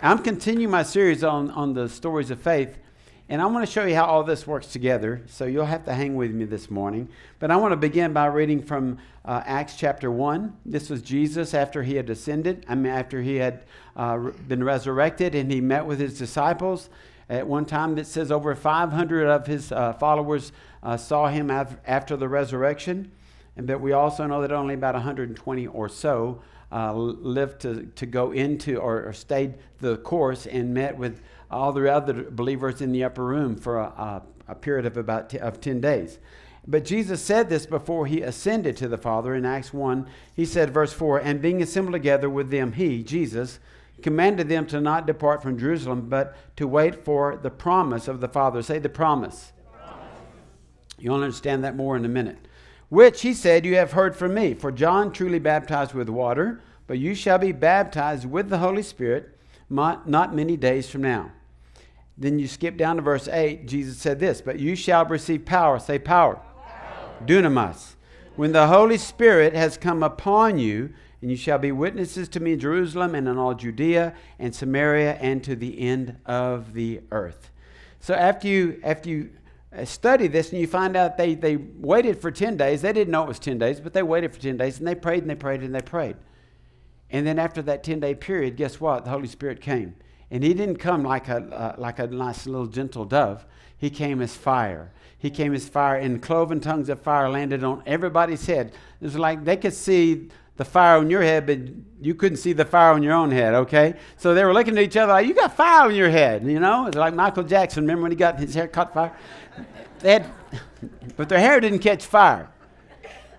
I'm continuing my series on, on the stories of faith, and I want to show you how all this works together. So you'll have to hang with me this morning. But I want to begin by reading from uh, Acts chapter 1. This was Jesus after he had ascended, I mean, after he had uh, been resurrected, and he met with his disciples. At one time, it says over 500 of his uh, followers uh, saw him af- after the resurrection. And that we also know that only about 120 or so uh, lived to, to go into or, or, stayed the course and met with all the other believers in the upper room for a, a, a period of about t- of 10 days. But Jesus said this before he ascended to the Father in Acts 1. He said, verse 4, And being assembled together with them, he, Jesus, commanded them to not depart from Jerusalem, but to wait for the promise of the Father. Say the promise. The promise. You'll understand that more in a minute which he said, You have heard from me. For John truly baptized with water, but you shall be baptized with the Holy Spirit not many days from now. Then you skip down to verse 8. Jesus said this, But you shall receive power. Say power. power. Dunamis. When the Holy Spirit has come upon you, and you shall be witnesses to me in Jerusalem and in all Judea and Samaria and to the end of the earth. So after you after you study this and you find out they, they waited for 10 days. They didn't know it was 10 days, but they waited for 10 days and they prayed and they prayed and they prayed. And then after that 10 day period, guess what? The Holy Spirit came. And he didn't come like a, uh, like a nice little gentle dove. He came as fire. He came as fire, and cloven tongues of fire landed on everybody's head. It was like they could see the fire on your head, but you couldn't see the fire on your own head, okay? So they were looking at each other like, You got fire on your head, you know? It's like Michael Jackson. Remember when he got his hair caught fire? They had, but their hair didn't catch fire.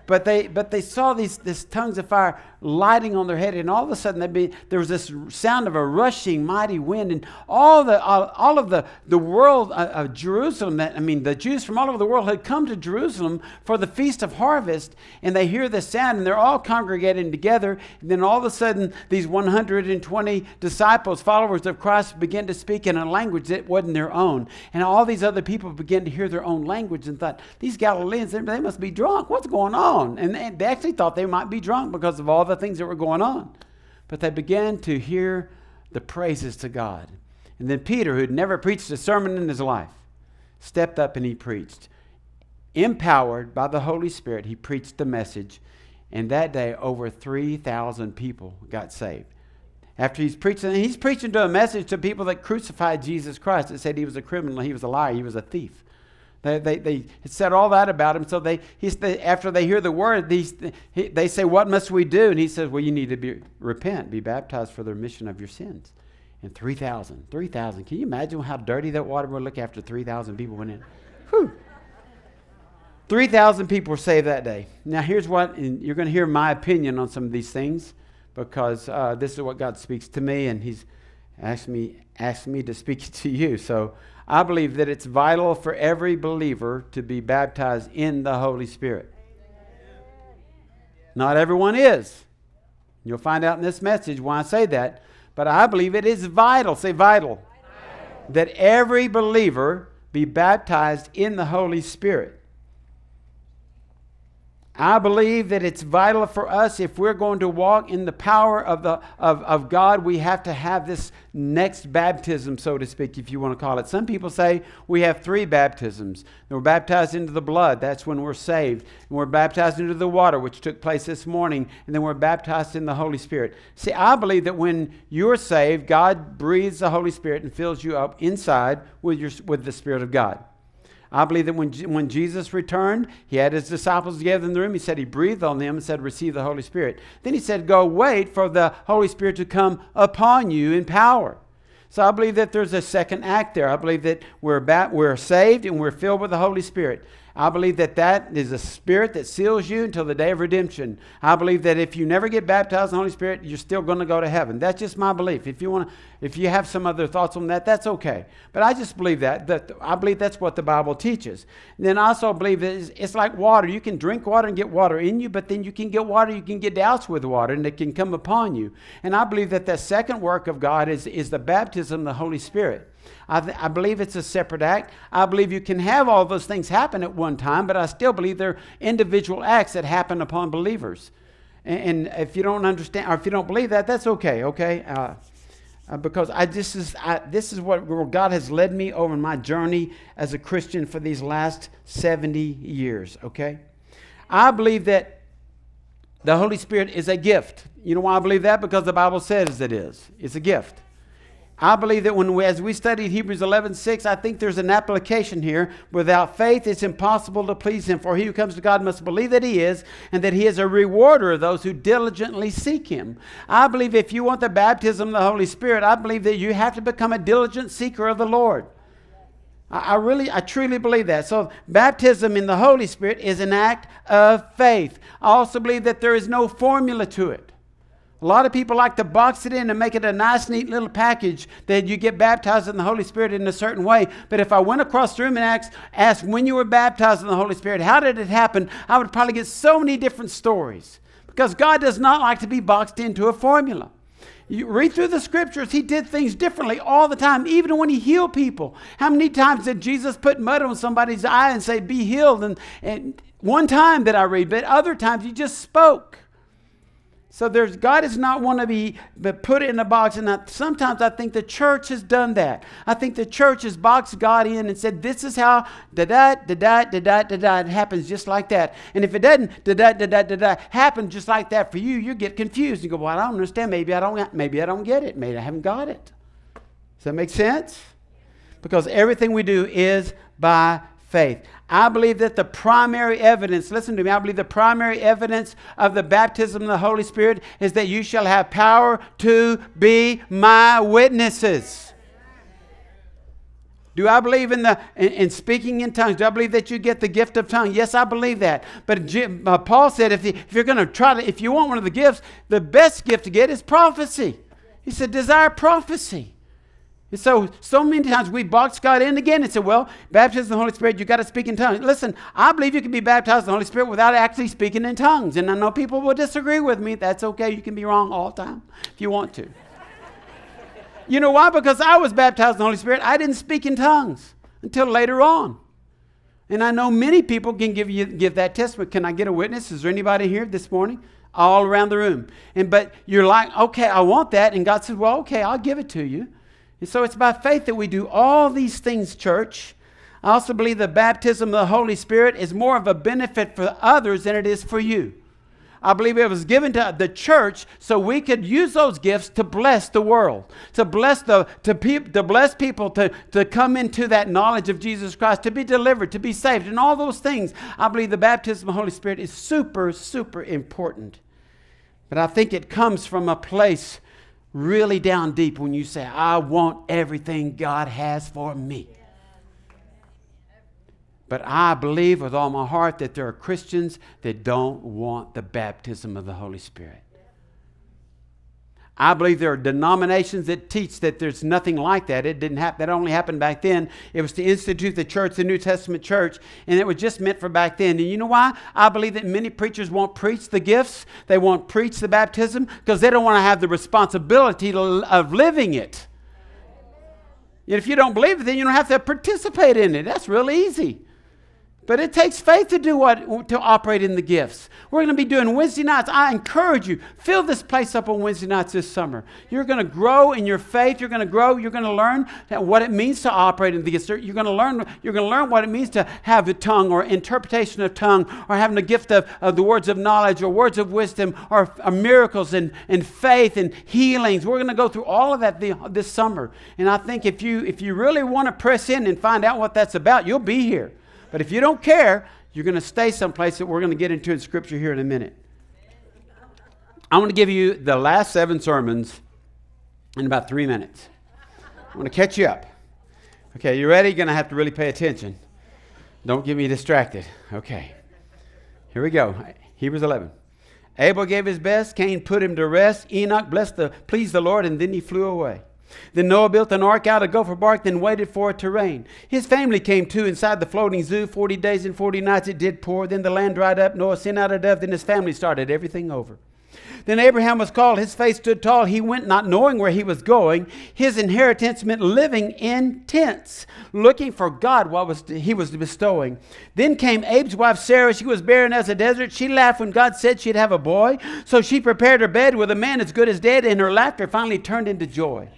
But they, but they saw these, these tongues of fire lighting on their head, and all of a sudden be, there was this sound of a rushing mighty wind, and all the all, all of the the world uh, of Jerusalem. That I mean, the Jews from all over the world had come to Jerusalem for the feast of harvest, and they hear the sound, and they're all congregating together. And then all of a sudden, these 120 disciples, followers of Christ, begin to speak in a language that wasn't their own, and all these other people began to hear their own language and thought, these Galileans, they must be drunk. What's going on? And they actually thought they might be drunk because of all the things that were going on. But they began to hear the praises to God. And then Peter, who'd never preached a sermon in his life, stepped up and he preached. Empowered by the Holy Spirit, he preached the message. And that day, over 3,000 people got saved. After he's preaching, he's preaching to a message to people that crucified Jesus Christ, that said he was a criminal, he was a liar, he was a thief. They, they, they said all that about him. So they, he's, they, after they hear the word, these, he, they say, What must we do? And he says, Well, you need to be, repent, be baptized for the remission of your sins. And 3,000, 3,000. Can you imagine how dirty that water would look after 3,000 people went in? Whew. 3,000 people were saved that day. Now, here's what, and you're going to hear my opinion on some of these things because uh, this is what God speaks to me, and He's asked me, asked me to speak to you. So I believe that it's vital for every believer to be baptized in the Holy Spirit. Not everyone is. You'll find out in this message why I say that. But I believe it is vital, say vital, vital. that every believer be baptized in the Holy Spirit. I believe that it's vital for us if we're going to walk in the power of, the, of, of God, we have to have this next baptism, so to speak, if you want to call it. Some people say we have three baptisms. We're baptized into the blood, that's when we're saved. And we're baptized into the water, which took place this morning. And then we're baptized in the Holy Spirit. See, I believe that when you're saved, God breathes the Holy Spirit and fills you up inside with, your, with the Spirit of God. I believe that when, when Jesus returned, he had his disciples together in the room. He said he breathed on them and said, Receive the Holy Spirit. Then he said, Go wait for the Holy Spirit to come upon you in power. So I believe that there's a second act there. I believe that we're, bat- we're saved and we're filled with the Holy Spirit. I believe that that is a spirit that seals you until the day of redemption. I believe that if you never get baptized in the Holy Spirit, you're still going to go to heaven. That's just my belief. If you want to, if you have some other thoughts on that, that's okay. But I just believe that. That I believe that's what the Bible teaches. And then I also believe that it's, it's like water. You can drink water and get water in you, but then you can get water, you can get doused with water, and it can come upon you. And I believe that the second work of God is, is the baptism of the Holy Spirit. I, th- I believe it's a separate act. I believe you can have all those things happen at one time, but I still believe they're individual acts that happen upon believers. And, and if you don't understand, or if you don't believe that, that's okay, okay? Uh, uh, because I this is I, this is what God has led me over my journey as a Christian for these last 70 years, okay? I believe that the Holy Spirit is a gift. You know why I believe that? Because the Bible says it is. It's a gift. I believe that when we, as we studied Hebrews 11, 6, I think there's an application here. Without faith, it's impossible to please him. For he who comes to God must believe that he is, and that he is a rewarder of those who diligently seek him. I believe if you want the baptism of the Holy Spirit, I believe that you have to become a diligent seeker of the Lord. I, really, I truly believe that. So, baptism in the Holy Spirit is an act of faith. I also believe that there is no formula to it. A lot of people like to box it in and make it a nice, neat little package that you get baptized in the Holy Spirit in a certain way. But if I went across the room and asked, asked when you were baptized in the Holy Spirit, how did it happen? I would probably get so many different stories because God does not like to be boxed into a formula. You read through the scriptures, he did things differently all the time, even when he healed people. How many times did Jesus put mud on somebody's eye and say, Be healed? And, and one time that I read, but other times he just spoke. So there's God does not want to be put in a box. And I, sometimes I think the church has done that. I think the church has boxed God in and said, "This is how da da da da da da da da." It happens just like that. And if it doesn't da da da da da da happen just like that for you, you get confused. You go, "Well, I don't understand. Maybe I don't. Maybe I don't get it. Maybe I haven't got it." Does that make sense? Because everything we do is by faith. I believe that the primary evidence, listen to me, I believe the primary evidence of the baptism of the Holy Spirit is that you shall have power to be my witnesses. Do I believe in the in, in, speaking in tongues? Do I believe that you get the gift of tongue? Yes, I believe that. But uh, Paul said if, you, if you're going to try to, if you want one of the gifts, the best gift to get is prophecy. He said, desire prophecy. And so, so many times we box God in again and say, well, baptism in the Holy Spirit, you got to speak in tongues. Listen, I believe you can be baptized in the Holy Spirit without actually speaking in tongues. And I know people will disagree with me. That's okay. You can be wrong all the time if you want to. you know why? Because I was baptized in the Holy Spirit. I didn't speak in tongues until later on. And I know many people can give you give that testimony. Can I get a witness? Is there anybody here this morning? All around the room. And but you're like, okay, I want that. And God says, well, okay, I'll give it to you. And so it's by faith that we do all these things, church. I also believe the baptism of the Holy Spirit is more of a benefit for others than it is for you. I believe it was given to the church so we could use those gifts to bless the world, to bless the to, peop, to bless people to, to come into that knowledge of Jesus Christ, to be delivered, to be saved, and all those things. I believe the baptism of the Holy Spirit is super, super important. But I think it comes from a place really down deep when you say, I want everything God has for me. But I believe with all my heart that there are Christians that don't want the baptism of the Holy Spirit. I believe there are denominations that teach that there's nothing like that. It didn't happen. That only happened back then. It was to institute the church, the New Testament church, and it was just meant for back then. And you know why? I believe that many preachers won't preach the gifts. They won't preach the baptism because they don't want to have the responsibility to, of living it. if you don't believe it, then you don't have to participate in it. That's real easy. But it takes faith to do what to operate in the gifts. We're going to be doing Wednesday nights. I encourage you, fill this place up on Wednesday nights this summer. You're going to grow in your faith. You're going to grow. You're going to learn what it means to operate in the gifts. You're going to learn. You're going to learn what it means to have the tongue or interpretation of tongue or having the gift of, of the words of knowledge or words of wisdom or, or miracles and, and faith and healings. We're going to go through all of that the, this summer. And I think if you if you really want to press in and find out what that's about, you'll be here. But if you don't care, you're going to stay someplace that we're going to get into in Scripture here in a minute. I want to give you the last seven sermons in about three minutes. I want to catch you up. Okay, you ready? You're going to have to really pay attention. Don't get me distracted. Okay. Here we go. Hebrews 11. Abel gave his best. Cain put him to rest. Enoch blessed the, pleased the Lord, and then he flew away. Then Noah built an ark out of gopher bark, then waited for it to rain. His family came too inside the floating zoo. Forty days and forty nights it did pour. Then the land dried up. Noah sent out a dove. Then his family started everything over. Then Abraham was called. His face stood tall. He went not knowing where he was going. His inheritance meant living in tents, looking for God what was he was bestowing. Then came Abe's wife Sarah. She was barren as a desert. She laughed when God said she'd have a boy. So she prepared her bed with a man as good as dead, and her laughter finally turned into joy.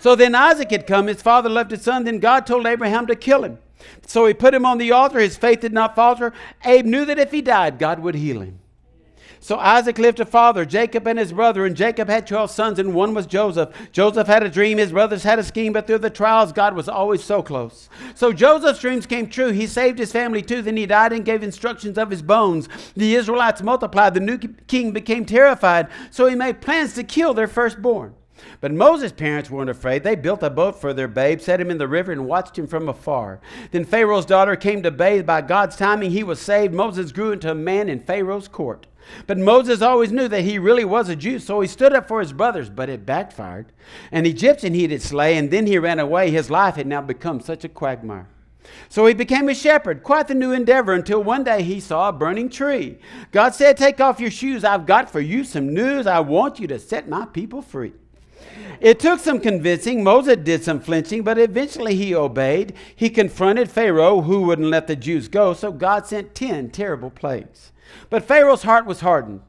So then Isaac had come. His father loved his son. Then God told Abraham to kill him. So he put him on the altar. His faith did not falter. Abe knew that if he died, God would heal him. So Isaac lived a father, Jacob and his brother, and Jacob had 12 sons, and one was Joseph. Joseph had a dream, his brothers had a scheme, but through the trials, God was always so close. So Joseph's dreams came true. He saved his family too. Then he died and gave instructions of his bones. The Israelites multiplied. The new king became terrified, so he made plans to kill their firstborn. But Moses' parents weren't afraid. They built a boat for their babe, set him in the river, and watched him from afar. Then Pharaoh's daughter came to bathe. By God's timing, he was saved. Moses grew into a man in Pharaoh's court. But Moses always knew that he really was a Jew, so he stood up for his brothers, but it backfired. An Egyptian he did slay, and then he ran away. His life had now become such a quagmire. So he became a shepherd, quite the new endeavor, until one day he saw a burning tree. God said, Take off your shoes. I've got for you some news. I want you to set my people free. It took some convincing. Moses did some flinching, but eventually he obeyed. He confronted Pharaoh, who wouldn't let the Jews go, so God sent 10 terrible plagues. But Pharaoh's heart was hardened.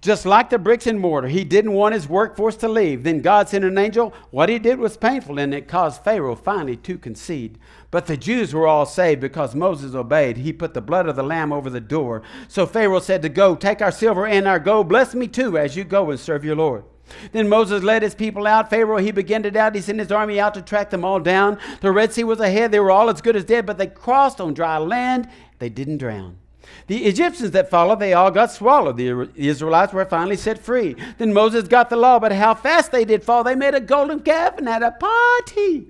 Just like the bricks and mortar, he didn't want his workforce to leave. Then God sent an angel. What he did was painful, and it caused Pharaoh finally to concede. But the Jews were all saved because Moses obeyed. He put the blood of the lamb over the door. So Pharaoh said to go, Take our silver and our gold. Bless me too as you go and serve your Lord. Then Moses led his people out. Pharaoh, he began to doubt. He sent his army out to track them all down. The Red Sea was ahead. They were all as good as dead, but they crossed on dry land. They didn't drown. The Egyptians that followed, they all got swallowed. The Israelites were finally set free. Then Moses got the law, but how fast they did fall. They made a golden calf and had a party.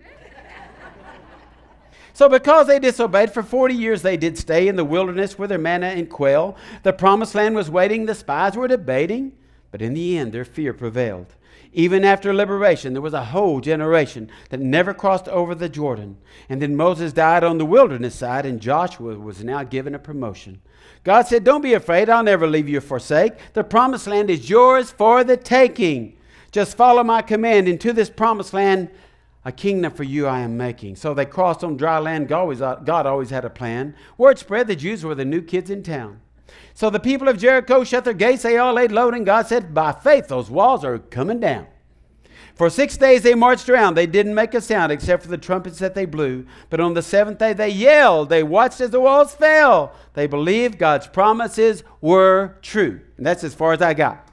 So, because they disobeyed, for 40 years they did stay in the wilderness with their manna and quail. The promised land was waiting, the spies were debating. But in the end, their fear prevailed. Even after liberation, there was a whole generation that never crossed over the Jordan. And then Moses died on the wilderness side, and Joshua was now given a promotion. God said, Don't be afraid, I'll never leave you or forsake. The promised land is yours for the taking. Just follow my command. Into this promised land, a kingdom for you I am making. So they crossed on dry land. God always, God always had a plan. Word spread the Jews were the new kids in town. So the people of Jericho shut their gates. They all laid low, and God said, By faith, those walls are coming down. For six days they marched around. They didn't make a sound except for the trumpets that they blew. But on the seventh day they yelled. They watched as the walls fell. They believed God's promises were true. And that's as far as I got.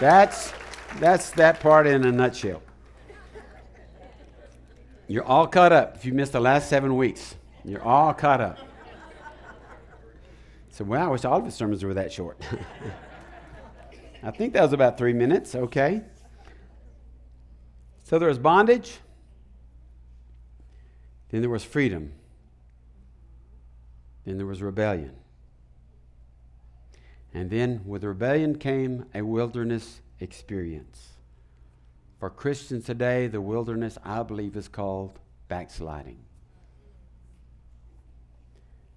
That's, that's that part in a nutshell. You're all caught up if you missed the last seven weeks. You're all caught up. So, well, I wish all of his sermons were that short. I think that was about three minutes. Okay. So there was bondage, then there was freedom, then there was rebellion. And then with rebellion came a wilderness experience. For Christians today, the wilderness, I believe, is called backsliding.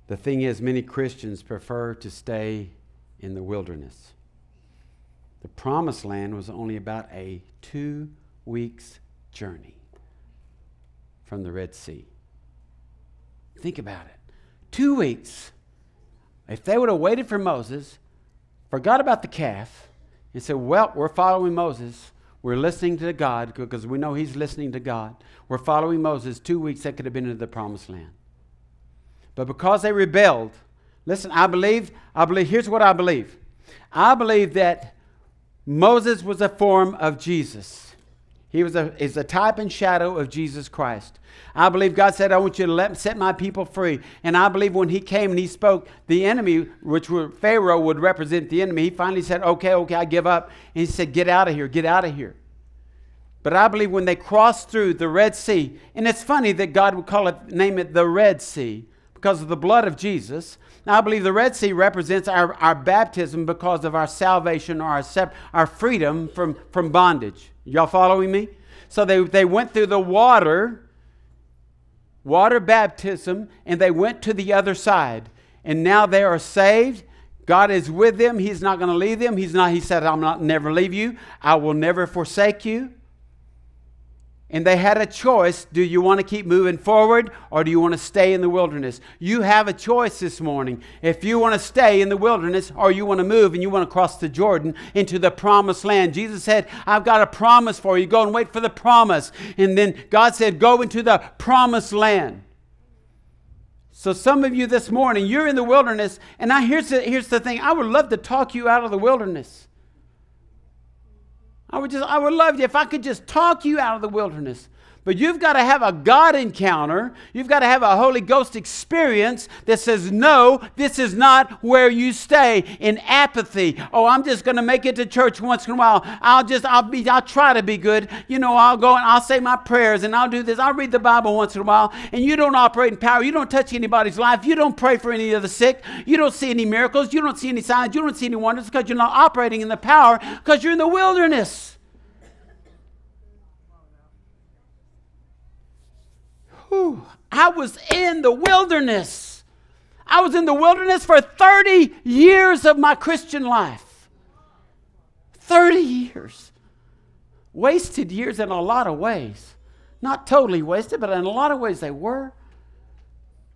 The thing is, many Christians prefer to stay in the wilderness. The promised land was only about a two weeks journey from the Red Sea. Think about it. Two weeks. If they would have waited for Moses, forgot about the calf, and said, Well, we're following Moses, we're listening to God because we know He's listening to God. We're following Moses. Two weeks that could have been into the promised land. But because they rebelled, listen, I believe, I believe, here's what I believe. I believe that Moses was a form of Jesus. He was a, is a type and shadow of Jesus Christ. I believe God said, I want you to let, set my people free. And I believe when he came and he spoke, the enemy, which were, Pharaoh would represent the enemy, he finally said, Okay, okay, I give up. And he said, Get out of here, get out of here. But I believe when they crossed through the Red Sea, and it's funny that God would call it, name it the Red Sea because of the blood of Jesus. Now, I believe the Red Sea represents our, our baptism because of our salvation or our, our freedom from, from bondage. Y'all following me? So they, they went through the water water baptism, and they went to the other side. And now they are saved. God is with them. He's not going to leave them. He's not, he said, I'm not never leave you. I will never forsake you. And they had a choice. Do you want to keep moving forward or do you want to stay in the wilderness? You have a choice this morning. If you want to stay in the wilderness or you want to move and you want to cross the Jordan into the promised land. Jesus said, I've got a promise for you. Go and wait for the promise. And then God said, Go into the promised land. So some of you this morning, you're in the wilderness, and now here's the, here's the thing. I would love to talk you out of the wilderness. I would just, I would love you if I could just talk you out of the wilderness. But you've got to have a God encounter. You've got to have a Holy Ghost experience that says, no, this is not where you stay in apathy. Oh, I'm just going to make it to church once in a while. I'll just, I'll be, I'll try to be good. You know, I'll go and I'll say my prayers and I'll do this. I'll read the Bible once in a while. And you don't operate in power. You don't touch anybody's life. You don't pray for any of the sick. You don't see any miracles. You don't see any signs. You don't see any wonders because you're not operating in the power because you're in the wilderness. Whew, I was in the wilderness. I was in the wilderness for 30 years of my Christian life. 30 years. Wasted years in a lot of ways. Not totally wasted, but in a lot of ways they were.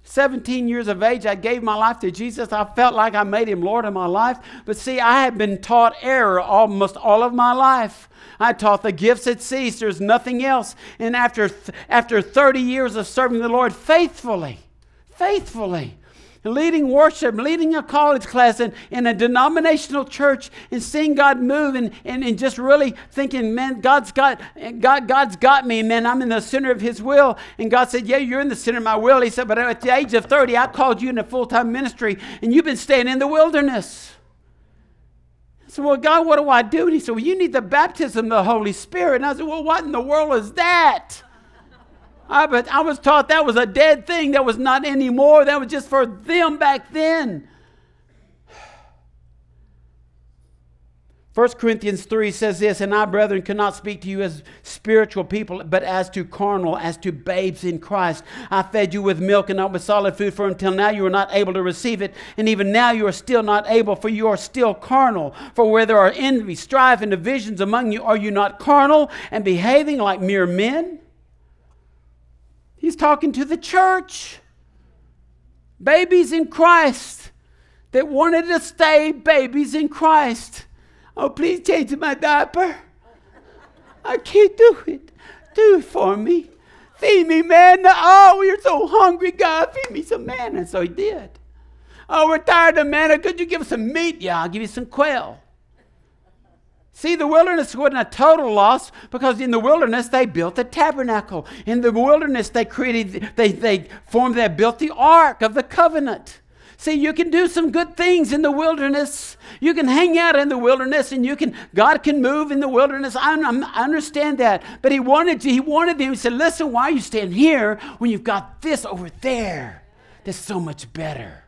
17 years of age, I gave my life to Jesus. I felt like I made him Lord of my life. But see, I had been taught error almost all of my life. I taught the gifts had ceased. There's nothing else. And after, after 30 years of serving the Lord faithfully, faithfully, leading worship, leading a college class in, in a denominational church and seeing God move and, and, and just really thinking, man, God's got, God, God's got me, man. I'm in the center of his will. And God said, yeah, you're in the center of my will. He said, but at the age of 30, I called you into full-time ministry and you've been staying in the wilderness. So, well, God, what do I do? And he said, Well, you need the baptism of the Holy Spirit. And I said, Well, what in the world is that? I, but I was taught that was a dead thing. That was not anymore. That was just for them back then. 1 Corinthians 3 says this, and I, brethren, cannot speak to you as spiritual people, but as to carnal, as to babes in Christ. I fed you with milk and not with solid food, for until now you were not able to receive it, and even now you are still not able, for you are still carnal. For where there are envy, strife, and divisions among you, are you not carnal and behaving like mere men? He's talking to the church. Babies in Christ that wanted to stay babies in Christ. Oh, please change my diaper. I can't do it. Do it for me. Feed me manna. Oh, we're so hungry, God. Feed me some manna. So he did. Oh, we're tired of manna. Could you give us some meat? Yeah, I'll give you some quail. See, the wilderness wasn't a total loss because in the wilderness they built a tabernacle. In the wilderness they created, they, they formed, they built the ark of the covenant. See, you can do some good things in the wilderness. You can hang out in the wilderness and you can, God can move in the wilderness. I, I understand that. But he wanted to, he wanted them. He said, listen, why are you staying here when you've got this over there that's so much better?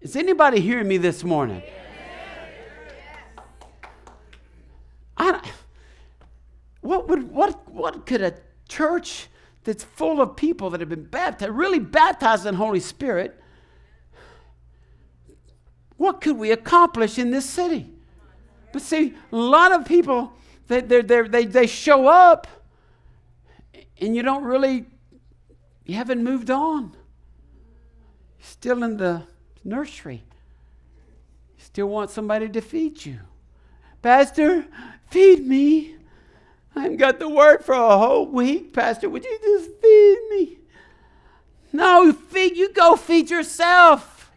Is anybody hearing me this morning? I, what, would, what, what could a church that's full of people that have been baptized, really baptized in Holy Spirit, what could we accomplish in this city? But see, a lot of people, they, they they they show up and you don't really, you haven't moved on. You're still in the nursery. You still want somebody to feed you. Pastor, feed me. I haven't got the word for a whole week, Pastor. Would you just feed me? No, feed you go feed yourself.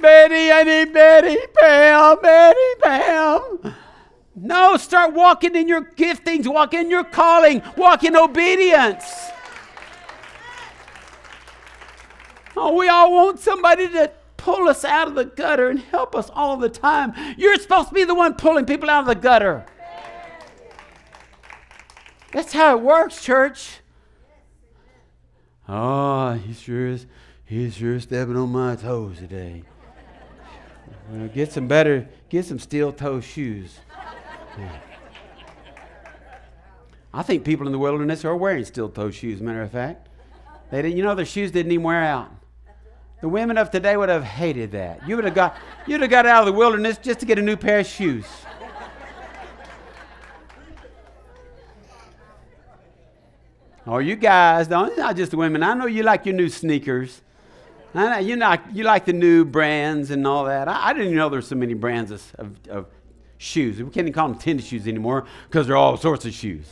Betty, I need Betty, Pam, Betty, Pam. No, start walking in your giftings, walk in your calling, walk in obedience. Oh, we all want somebody to pull us out of the gutter and help us all the time. You're supposed to be the one pulling people out of the gutter. That's how it works, church. Oh, he sure is. He's sure stepping on my toes today. Get some better, get some steel toe shoes. I think people in the wilderness are wearing steel toe shoes, matter of fact. They didn't, you know, their shoes didn't even wear out. The women of today would have hated that. You would have got, you'd have got out of the wilderness just to get a new pair of shoes. Oh, you guys, don't, it's not just the women. I know you like your new sneakers. I know you, like, you like the new brands and all that. I, I didn't know there were so many brands of, of, of shoes. We can't even call them tennis shoes anymore because they're all sorts of shoes.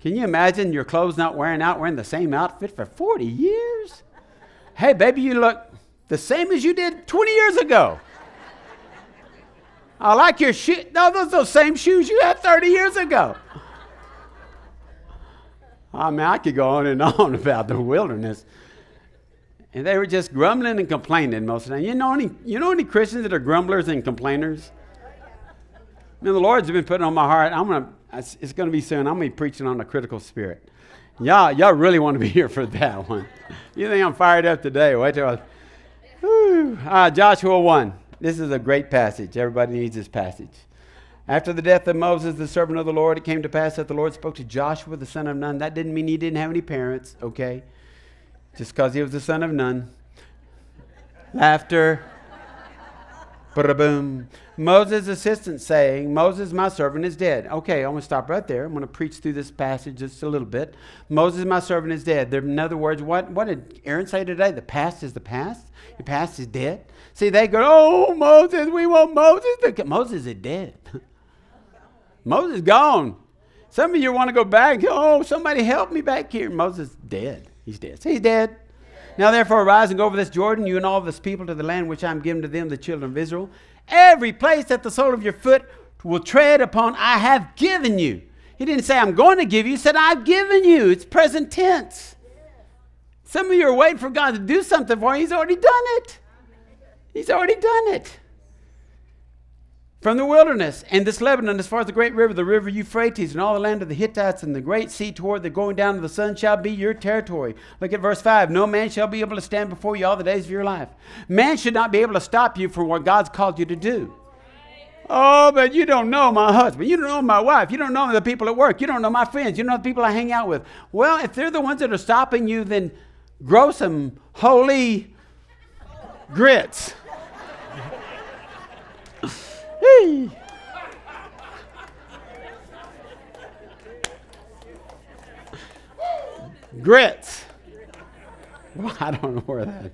Can you imagine your clothes not wearing out, wearing the same outfit for 40 years? Hey, baby, you look the same as you did 20 years ago. I like your shoes. No, those are those same shoes you had 30 years ago. I mean, I could go on and on about the wilderness. And they were just grumbling and complaining most of the time. You know any, you know any Christians that are grumblers and complainers? I mean, the Lord's been putting on my heart. I'm gonna. It's going to be soon. I'm gonna be preaching on the critical spirit. Y'all, y'all really want to be here for that one. You think I'm fired up today? Wait till I. Uh, Joshua 1. This is a great passage. Everybody needs this passage. After the death of Moses, the servant of the Lord, it came to pass that the Lord spoke to Joshua, the son of Nun. That didn't mean he didn't have any parents, okay? Just because he was the son of Nun. Laughter. Ba-da-boom. Moses' assistant saying, Moses, my servant, is dead. Okay, I'm going to stop right there. I'm going to preach through this passage just a little bit. Moses, my servant, is dead. There, in other words, what, what did Aaron say today? The past is the past. The past is dead. See, they go, oh, Moses, we want Moses to Moses is dead. Moses gone. Some of you want to go back. Oh, somebody help me back here. Moses is dead. He's dead. See, he's dead. Now therefore arise and go over this Jordan, you and all this people, to the land which I'm giving to them, the children of Israel. Every place that the sole of your foot will tread upon, I have given you. He didn't say, I'm going to give you. He said, I've given you. It's present tense. Some of you are waiting for God to do something for you. He's already done it. He's already done it from the wilderness and this Lebanon as far as the great river, the river Euphrates, and all the land of the Hittites and the great sea toward the going down of the sun shall be your territory. Look at verse 5. No man shall be able to stand before you all the days of your life. Man should not be able to stop you from what God's called you to do. Oh, but you don't know my husband. You don't know my wife. You don't know the people at work. You don't know my friends. You don't know the people I hang out with. Well, if they're the ones that are stopping you, then grow some holy grits. Hey. Grits. Well, I don't know where that.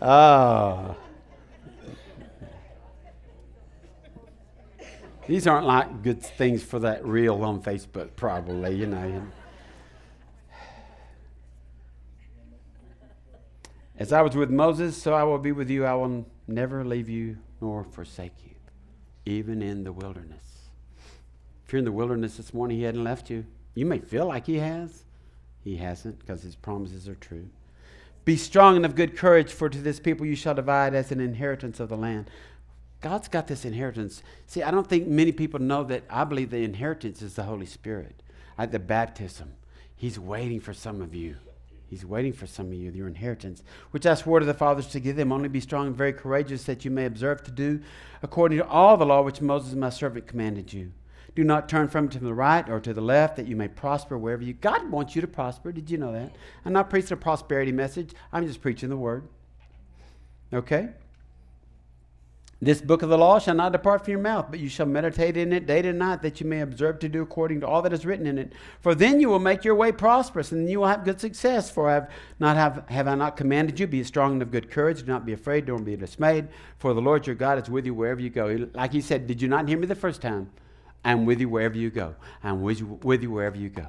Oh. These aren't like good things for that reel on Facebook, probably, you know. As I was with Moses, so I will be with you. I will never leave you nor forsake you even in the wilderness. If you're in the wilderness this morning, He hadn't left you. You may feel like He has. He hasn't because His promises are true. Be strong and of good courage, for to this people you shall divide as an inheritance of the land. God's got this inheritance. See, I don't think many people know that I believe the inheritance is the Holy Spirit, at the baptism. He's waiting for some of you. He's waiting for some of you, your inheritance, which I swore to the fathers to give them. Only be strong and very courageous, that you may observe to do according to all the law which Moses, my servant, commanded you. Do not turn from to the right or to the left, that you may prosper wherever you. God wants you to prosper. Did you know that? I'm not preaching a prosperity message. I'm just preaching the word. Okay. This book of the law shall not depart from your mouth, but you shall meditate in it day and night, that you may observe to do according to all that is written in it. For then you will make your way prosperous, and you will have good success. For I have not have, have I not commanded you, be strong and of good courage, do not be afraid, don't be dismayed. For the Lord your God is with you wherever you go. Like he said, did you not hear me the first time? I'm with you wherever you go. I'm with you, with you wherever you go.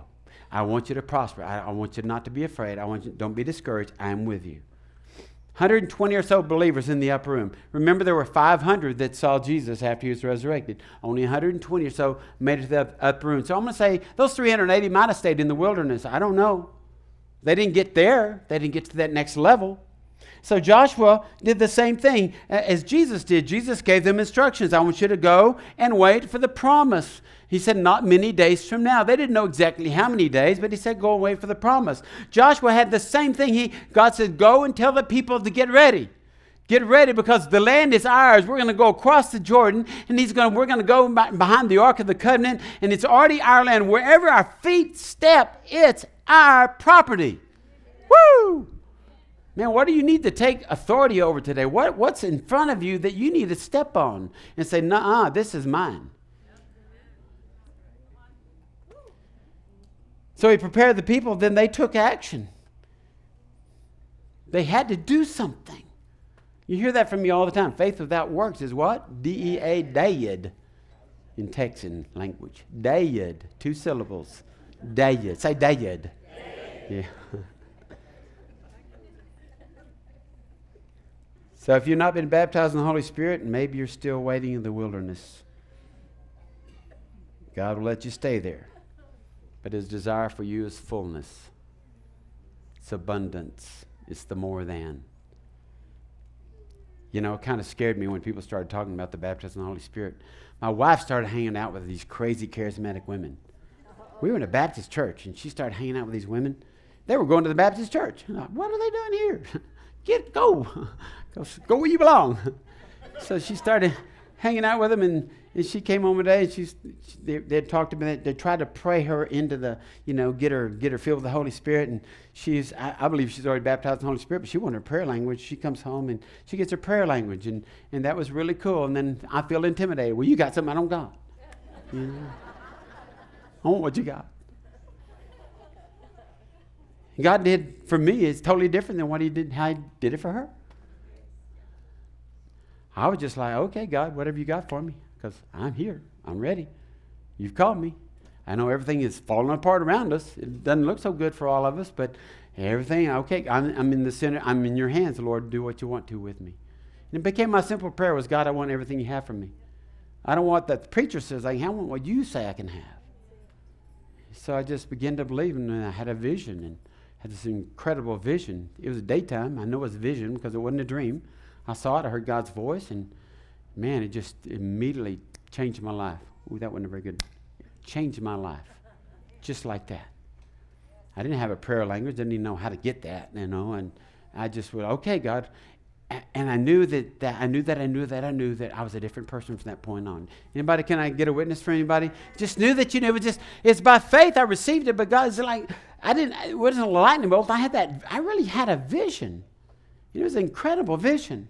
I want you to prosper. I, I want you not to be afraid. I want you don't be discouraged. I'm with you. 120 or so believers in the upper room. Remember, there were 500 that saw Jesus after he was resurrected. Only 120 or so made it to the upper room. So I'm going to say those 380 might have stayed in the wilderness. I don't know. They didn't get there, they didn't get to that next level. So Joshua did the same thing as Jesus did. Jesus gave them instructions. I want you to go and wait for the promise. He said, not many days from now. They didn't know exactly how many days, but he said, go away for the promise. Joshua had the same thing. He, God said, go and tell the people to get ready. Get ready because the land is ours. We're going to go across the Jordan, and he's going to, we're going to go behind the Ark of the Covenant, and it's already our land. Wherever our feet step, it's our property. Woo! Man, what do you need to take authority over today? What, what's in front of you that you need to step on and say, nah, this is mine? So he prepared the people, then they took action. They had to do something. You hear that from me all the time. Faith without works is what? D E A, dead in Texan language. Dead, two syllables. Dead. Say dead. Yeah. so if you've not been baptized in the Holy Spirit, maybe you're still waiting in the wilderness. God will let you stay there. But his desire for you is fullness. It's abundance. It's the more than. You know, it kind of scared me when people started talking about the baptism of the Holy Spirit. My wife started hanging out with these crazy charismatic women. We were in a Baptist church, and she started hanging out with these women. They were going to the Baptist church. Thought, what are they doing here? Get go, go, go where you belong. so she started hanging out with them, and, and she came home one day, and she's she, they, they talked to me. They, they, tried to pray her into the, you know, get her get her filled with the Holy Spirit, and she's I, I, believe she's already baptized in the Holy Spirit, but she wanted her prayer language. She comes home and she gets her prayer language, and and that was really cool. And then I feel intimidated. Well, you got something I don't got. You know? I want what you got. God did for me is totally different than what He did how He did it for her. I was just like, okay, God, whatever you got for me, because I'm here. I'm ready. You've called me. I know everything is falling apart around us. It doesn't look so good for all of us, but everything, okay, I'm, I'm in the center. I'm in your hands, Lord. Do what you want to with me. And it became my simple prayer was, God, I want everything you have for me. I don't want that the preacher says I, I want what you say I can have. So I just began to believe, and I had a vision and had this incredible vision. It was daytime. I know it was a vision because it wasn't a dream. I saw it, I heard God's voice, and man, it just immediately changed my life. Ooh, that wasn't a very good. changed my life. Just like that. I didn't have a prayer language, didn't even know how to get that, you know, and I just went, okay, God. And I knew that, that I knew that I knew that I knew that I was a different person from that point on. Anybody, can I get a witness for anybody? Just knew that you knew it was just it's by faith I received it, but God's like I didn't it wasn't a lightning bolt. I had that I really had a vision. It was an incredible vision.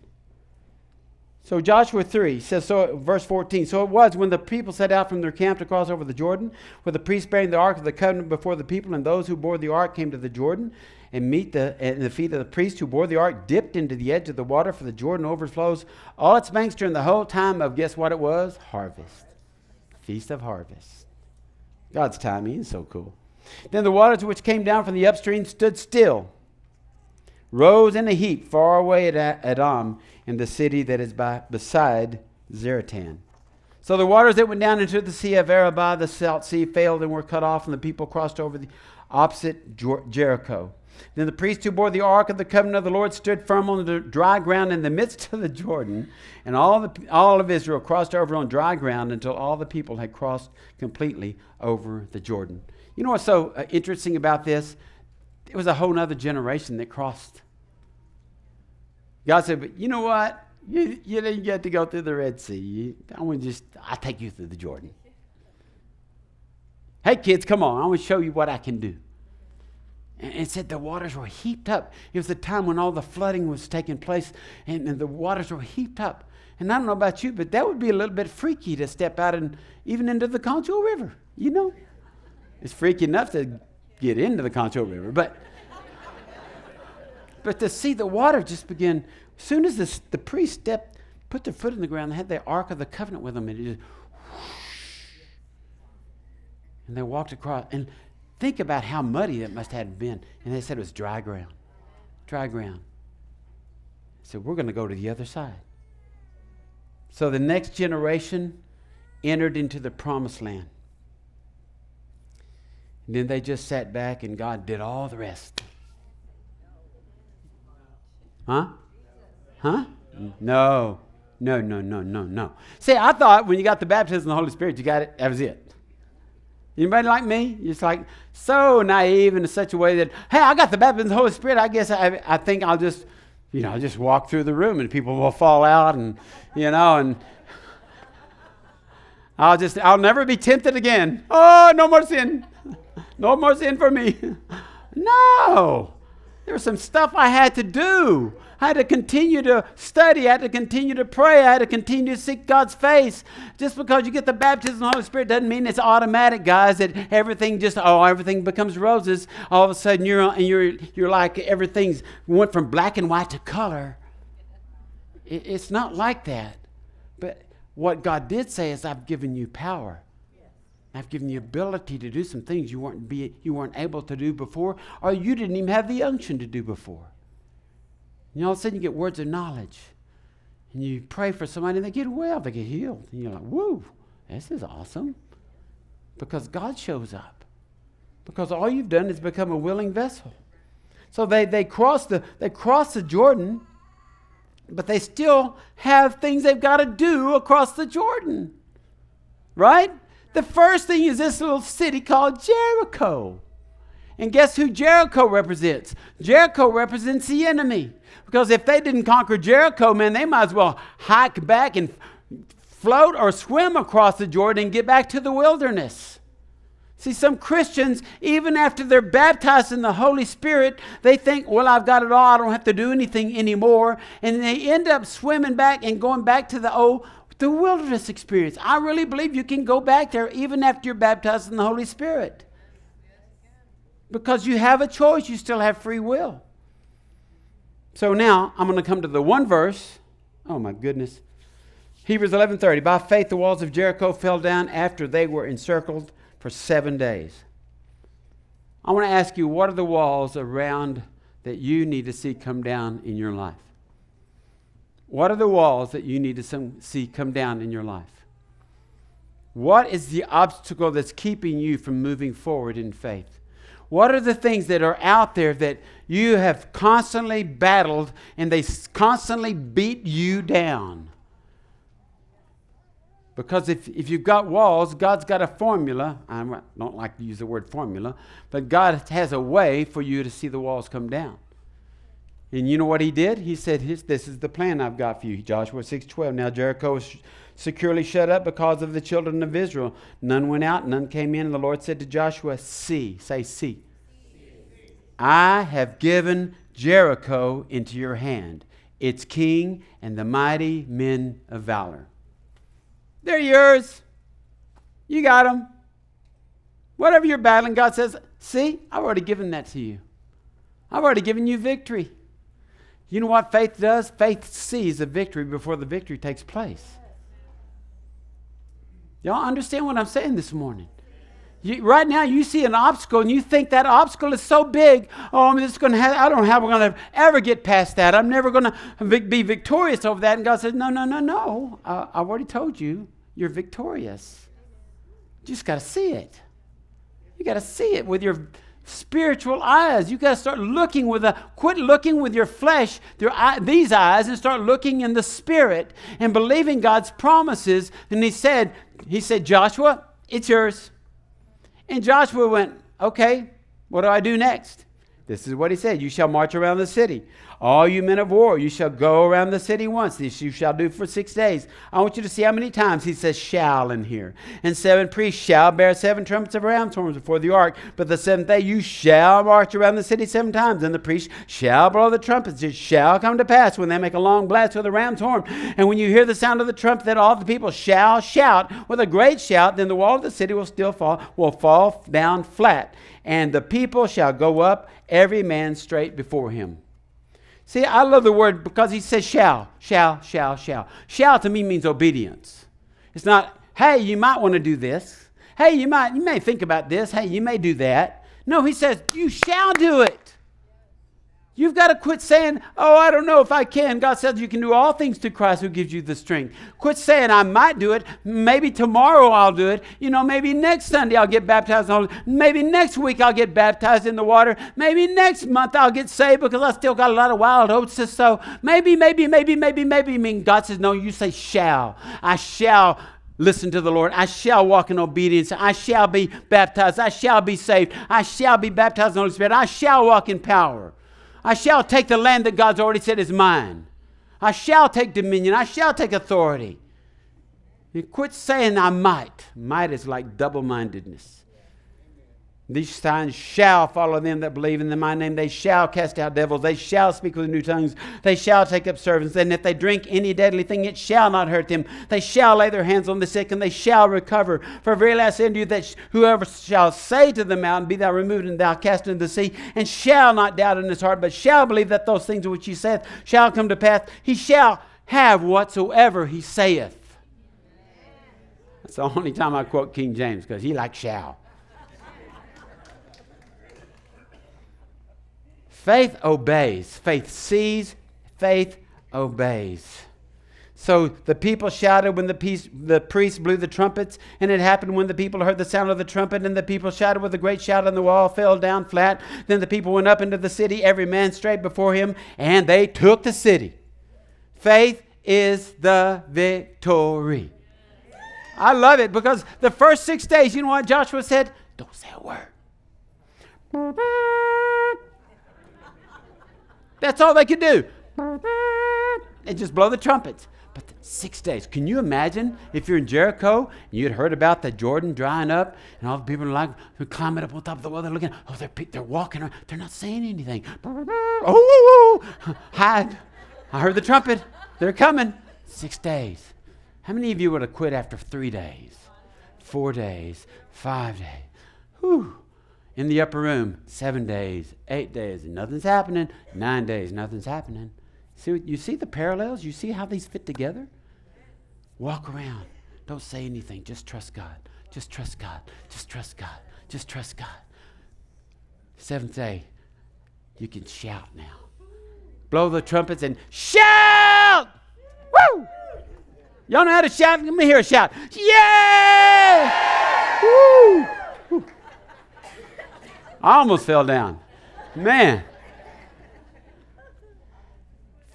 So Joshua 3 says, so verse 14, so it was when the people set out from their camp to cross over the Jordan, with the priests bearing the ark of the covenant before the people, and those who bore the ark came to the Jordan, and meet the, and the feet of the priest who bore the ark dipped into the edge of the water, for the Jordan overflows all its banks during the whole time of, guess what it was? Harvest. Feast of harvest. God's timing is so cool. Then the waters which came down from the upstream stood still, rose in a heap far away at Adam, in the city that is by, beside Zaretan. So the waters that went down into the sea of Arabah, the South Sea, failed and were cut off, and the people crossed over the opposite Jericho. Then the priest who bore the ark of the covenant of the Lord stood firm on the dry ground in the midst of the Jordan, and all, the, all of Israel crossed over on dry ground until all the people had crossed completely over the Jordan. You know what's so uh, interesting about this? It was a whole other generation that crossed God said, but you know what? You, you didn't get to go through the Red Sea. You, I want to just, I'll take you through the Jordan. Hey, kids, come on. I want to show you what I can do. And it said the waters were heaped up. It was the time when all the flooding was taking place, and, and the waters were heaped up. And I don't know about you, but that would be a little bit freaky to step out and even into the Concho River, you know? It's freaky enough to get into the Concho River, but but to see the water just begin, as soon as this, the priest stepped, put their foot in the ground, they had the Ark of the Covenant with them, and it just whoosh, and they walked across. And think about how muddy it must have been. And they said it was dry ground. Dry ground. So we're going to go to the other side. So the next generation entered into the promised land. And then they just sat back and God did all the rest. Huh? Huh? No. No, no, no, no, no. See, I thought when you got the baptism of the Holy Spirit, you got it, that was it. Anybody like me? It's like so naive in such a way that, hey, I got the baptism of the Holy Spirit. I guess I, I think I'll just, you know, I'll just walk through the room and people will fall out and, you know, and I'll just, I'll never be tempted again. Oh, no more sin. No more sin for me. no. There was some stuff I had to do. I had to continue to study. I had to continue to pray. I had to continue to seek God's face. Just because you get the baptism of the Holy Spirit doesn't mean it's automatic, guys, that everything just, oh, everything becomes roses. All of a sudden you're, and you're, you're like everything's went from black and white to color. It, it's not like that. But what God did say is, I've given you power. I've given you ability to do some things you weren't, be, you weren't able to do before, or you didn't even have the unction to do before. And all of a sudden you get words of knowledge. And you pray for somebody and they get well, they get healed. And you're like, whoa, this is awesome. Because God shows up. Because all you've done is become a willing vessel. So they, they cross the they cross the Jordan, but they still have things they've got to do across the Jordan. Right? The first thing is this little city called Jericho. And guess who Jericho represents? Jericho represents the enemy. Because if they didn't conquer Jericho, man, they might as well hike back and float or swim across the Jordan and get back to the wilderness. See, some Christians, even after they're baptized in the Holy Spirit, they think, well, I've got it all. I don't have to do anything anymore. And they end up swimming back and going back to the old, the wilderness experience. I really believe you can go back there even after you're baptized in the Holy Spirit. Because you have a choice, you still have free will. So now I'm going to come to the one verse. Oh my goodness. Hebrews 11:30 By faith the walls of Jericho fell down after they were encircled for 7 days. I want to ask you what are the walls around that you need to see come down in your life? What are the walls that you need to see come down in your life? What is the obstacle that's keeping you from moving forward in faith? What are the things that are out there that you have constantly battled and they constantly beat you down? Because if, if you've got walls, God's got a formula. I don't like to use the word formula, but God has a way for you to see the walls come down. And you know what he did? He said, This is the plan I've got for you. Joshua 6:12. Now Jericho was securely shut up because of the children of Israel. None went out, none came in. And the Lord said to Joshua, See, say, See. I have given Jericho into your hand, its king and the mighty men of valor. They're yours. You got them. Whatever you're battling, God says, See, I've already given that to you. I've already given you victory. You know what faith does? Faith sees the victory before the victory takes place. Y'all understand what I'm saying this morning? You, right now, you see an obstacle and you think that obstacle is so big. Oh, I'm just going to have, I don't know how we're going to ever get past that. I'm never going to be victorious over that. And God says, No, no, no, no. Uh, I've already told you, you're victorious. You just got to see it. You got to see it with your spiritual eyes. You got to start looking with a quit looking with your flesh, through eye, these eyes, and start looking in the spirit and believing God's promises. And he said, he said, Joshua, it's yours. And Joshua went, okay, what do I do next? This is what he said You shall march around the city. All you men of war, you shall go around the city once. This you shall do for six days. I want you to see how many times he says shall in here. And seven priests shall bear seven trumpets of ram's horns before the ark. But the seventh day you shall march around the city seven times. And the priests shall blow the trumpets. It shall come to pass when they make a long blast with a ram's horn. And when you hear the sound of the trumpet, that all the people shall shout with a great shout. Then the wall of the city will still fall, will fall down flat. And the people shall go up, every man straight before him. See, I love the word because he says shall, shall, shall, shall. Shall to me means obedience. It's not, hey, you might want to do this. Hey, you might, you may think about this. Hey, you may do that. No, he says, you shall do it. You've got to quit saying, Oh, I don't know if I can. God says you can do all things to Christ who gives you the strength. Quit saying, I might do it. Maybe tomorrow I'll do it. You know, maybe next Sunday I'll get baptized. Maybe next week I'll get baptized in the water. Maybe next month I'll get saved because I still got a lot of wild oats to sow. Maybe, maybe, maybe, maybe, maybe. I mean, God says, No, you say shall. I shall listen to the Lord. I shall walk in obedience. I shall be baptized. I shall be saved. I shall be baptized in the Holy Spirit. I shall walk in power. I shall take the land that God's already said is mine. I shall take dominion. I shall take authority. And quit saying I might. Might is like double mindedness. These signs shall follow them that believe in the my name. They shall cast out devils. They shall speak with new tongues. They shall take up servants. And if they drink any deadly thing, it shall not hurt them. They shall lay their hands on the sick, and they shall recover. For verily I say unto you that whoever shall say to the mountain, Be thou removed and thou cast into the sea, and shall not doubt in his heart, but shall believe that those things which he saith shall come to pass, he shall have whatsoever he saith. That's the only time I quote King James because he likes shall. Faith obeys. Faith sees. Faith obeys. So the people shouted when the, piece, the priest blew the trumpets, and it happened when the people heard the sound of the trumpet, and the people shouted with a great shout, and the wall fell down flat. Then the people went up into the city, every man straight before him, and they took the city. Faith is the victory. I love it because the first six days, you know what Joshua said? Don't say a word. That's all they could do. And just blow the trumpets. But six days. Can you imagine if you're in Jericho and you'd heard about the Jordan drying up and all the people are like climbing up on top of the wall, they're looking, oh, they're, they're walking around, they're not saying anything. Oh, hide. I heard the trumpet. They're coming. Six days. How many of you would have quit after three days, four days, five days? Whew in the upper room seven days, eight days, and nothing's happening. Nine days, nothing's happening. See, you see the parallels? You see how these fit together? Walk around. Don't say anything. Just trust God. Just trust God. Just trust God. Just trust God. Seventh day, you can shout now. Blow the trumpets and shout! Woo! Y'all know how to shout? Let me hear a shout. Yeah! Woo! I almost fell down. Man.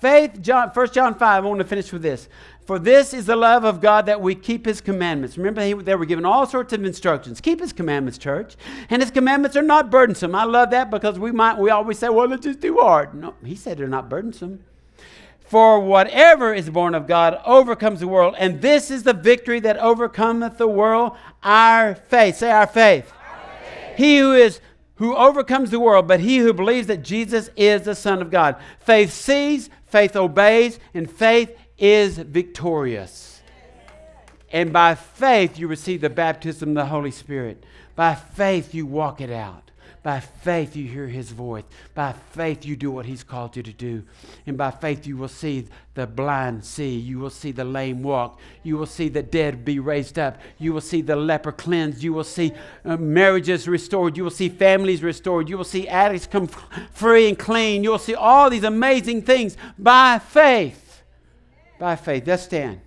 Faith, John, 1 John 5, I want to finish with this. For this is the love of God that we keep his commandments. Remember, he, they were given all sorts of instructions. Keep his commandments, church. And his commandments are not burdensome. I love that because we might we always say, well, it's just too hard. No, he said they're not burdensome. For whatever is born of God overcomes the world. And this is the victory that overcometh the world, our faith. Say our faith. Our faith. He who is who overcomes the world, but he who believes that Jesus is the Son of God. Faith sees, faith obeys, and faith is victorious. And by faith, you receive the baptism of the Holy Spirit. By faith, you walk it out. By faith, you hear his voice. By faith, you do what he's called you to do. And by faith, you will see the blind see. You will see the lame walk. You will see the dead be raised up. You will see the leper cleansed. You will see uh, marriages restored. You will see families restored. You will see addicts come free and clean. You will see all these amazing things by faith. By faith. Let's stand.